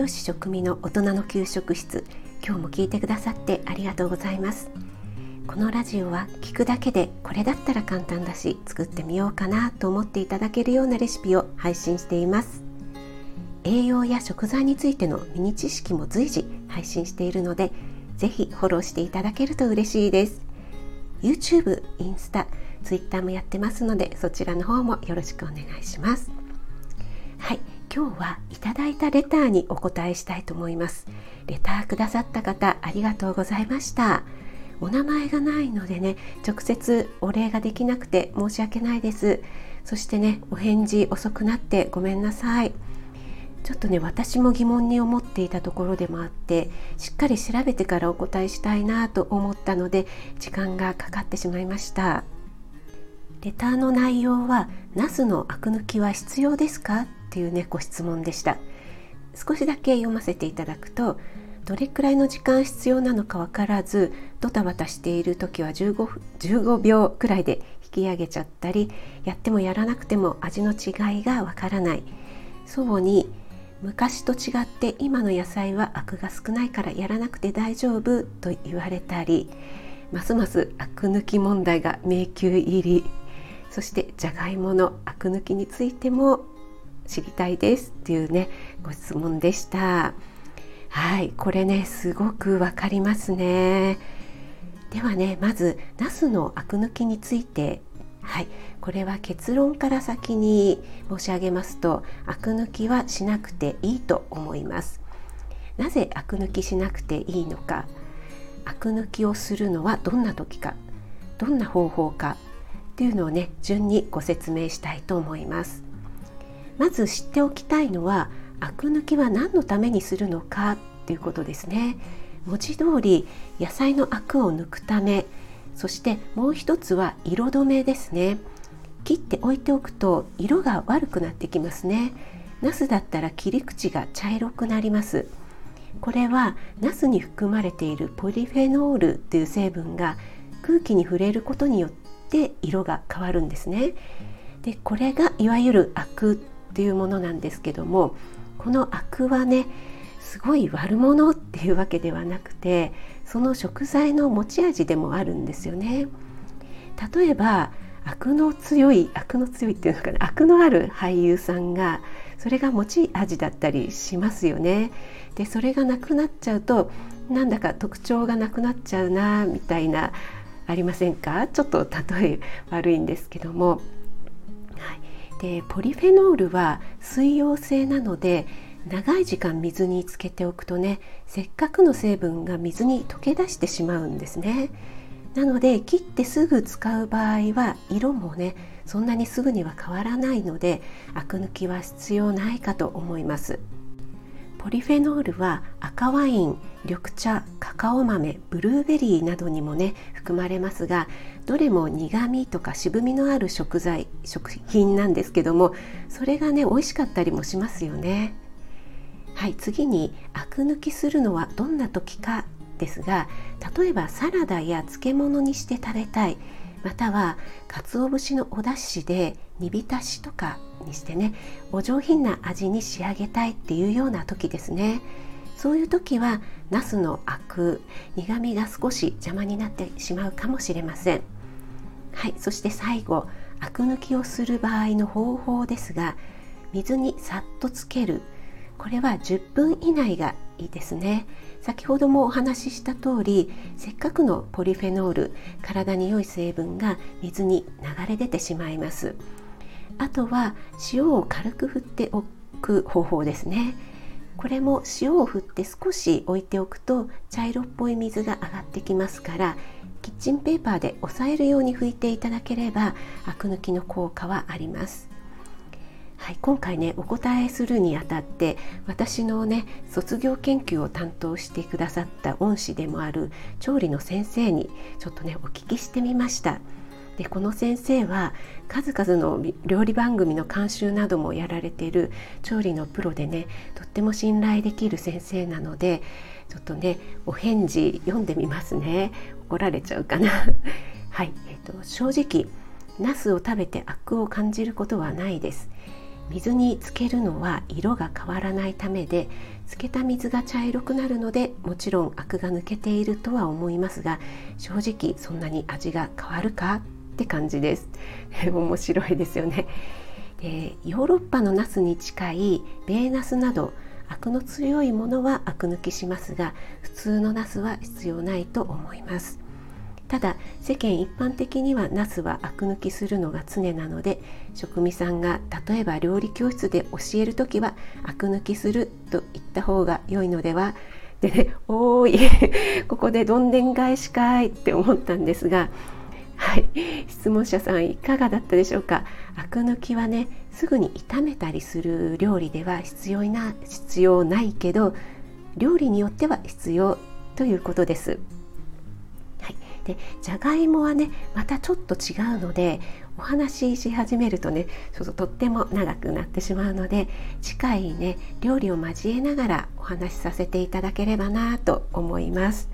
養士食味の大人の給食室。今日も聞いてくださってありがとうございます。このラジオは聞くだけでこれだったら簡単だし作ってみようかなと思っていただけるようなレシピを配信しています。栄養や食材についてのミニ知識も随時配信しているのでぜひフォローしていただけると嬉しいです。YouTube、インスタ、Twitter もやってますのでそちらの方もよろしくお願いします。今日はいただいたレターにお答えしたいと思います。レターくださった方ありがとうございました。お名前がないのでね直接お礼ができなくて申し訳ないです。そしてねお返事遅くなってごめんなさい。ちょっとね私も疑問に思っていたところでもあってしっかり調べてからお答えしたいなと思ったので時間がかかってしまいました。レターの内容は「ナスのアク抜きは必要ですか?」っていうねご質問でした。少しだけ読ませていただくとどれくらいの時間必要なのか分からずドタバタしている時は 15, 15秒くらいで引き上げちゃったりやってもやらなくても味の違いがわからない。祖母に昔と違って今の野菜はアクが少ないからやらなくて大丈夫と言われたりますますアク抜き問題が迷宮入り。そしてじゃがいものアク抜きについても知りたいですっていうねご質問でした。はいこれねすごくわかりますね。ではねまずナスのアク抜きについて。はいこれは結論から先に申し上げますとアク抜きはしなくていいと思います。なぜアク抜きしなくていいのか。アク抜きをするのはどんな時か。どんな方法かっていうのをね順にご説明したいと思います。まず知っておきたいのはアク抜きは何のためにするのかっていうことですね。文字通り野菜のアクを抜くためそしてもう一つは色止めですね。切って置いておくと色が悪くなってきますね。ナスだったら切り口が茶色くなります。これはナスに含まれているポリフェノールという成分が空気に触れることによって色が変わるんですね。でこれがいわゆるアクっていうものなんですけどもこのアクはねすごい悪者っていうわけではなくてその食材の持ち味でもあるんですよね。例えばアクの強いアクの強いっていうのかなアクのある俳優さんがそれが持ち味だったりしますよね。でそれがなくなっちゃうとなんだか特徴がなくなっちゃうなみたいなありませんか？ちょっと例え悪いんですけどもでポリフェノールは水溶性なので長い時間水につけておくとねせっかくの成分が水に溶け出してしまうんですね。なので切ってすぐ使う場合は色もねそんなにすぐには変わらないのでアク抜きは必要ないかと思います。ポリフェノールは赤ワイン緑茶カカオ豆ブルーベリーなどにもね含まれますがどれも苦味とか渋みのある食材食品なんですけどもそれがね美味しかったりもしますよね。はい次にアク抜きするのはどんな時かですが例えばサラダや漬物にして食べたいまたは鰹節のお出汁で煮浸しとかにしてねお上品な味に仕上げたいっていうような時ですね。そういう時はナスのアク苦みが少し邪魔になってしまうかもしれません。はいそして最後アク抜きをする場合の方法ですが水にさっとつける。これは10分以内がいいですね。先ほどもお話しした通りせっかくのポリフェノール体に良い成分が水に流れ出てしまいます。あとは塩を軽く振っておく方法ですね。これも塩を振って少し置いておくと茶色っぽい水が上がってきますからキッチンペーパーで押さえるように拭いていただければアク抜きの効果はありますはい、今回ねお答えするにあたって私のね卒業研究を担当してくださった恩師でもある調理の先生にちょっとねお聞きしてみました。でこの先生は数々の料理番組の監修などもやられている調理のプロでねとっても信頼できる先生なのでちょっとねお返事読んでみますね。怒られちゃうかな。はい、えーと、正直ナスを食べてアクを感じることはないです。水につけるのは色が変わらないためでつけた水が茶色くなるのでもちろんアクが抜けているとは思いますが正直そんなに味が変わるか？って感じです。面白いですよね。でヨーロッパのナスに近いベーナスなどアクの強いものはアク抜きしますが普通のナスは必要ないと思います。ただ世間一般的にはナスはアク抜きするのが常なので職味さんが例えば料理教室で教える時はアク抜きすると言った方が良いのではでね「おーい ここでどんでん返しかい」って思ったんですがはい質問者さんいかがだったでしょうか？アク抜きはねすぐに炒めたりする料理では必要な必要ないけど料理によっては必要ということです。はいでじゃがいもはねまたちょっと違うのでお話しし始めるとねそうそうとっても長くなってしまうので次回ね料理を交えながらお話しさせていただければなと思います。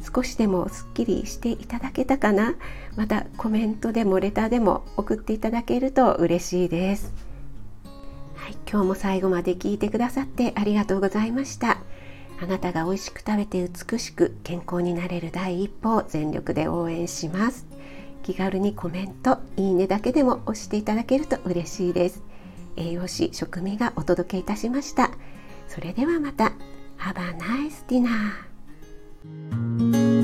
少しでもすっきりしていただけたかな？またコメントでもレターでも送っていただけると嬉しいです。はい、今日も最後まで聞いてくださってありがとうございました。あなたが美味しく食べて美しく健康になれる第一歩を全力で応援します。気軽にコメントいいねだけでも押していただけると嬉しいです。栄養士食味がお届けいたしました。それではまた。Have a nice dinner Thank you.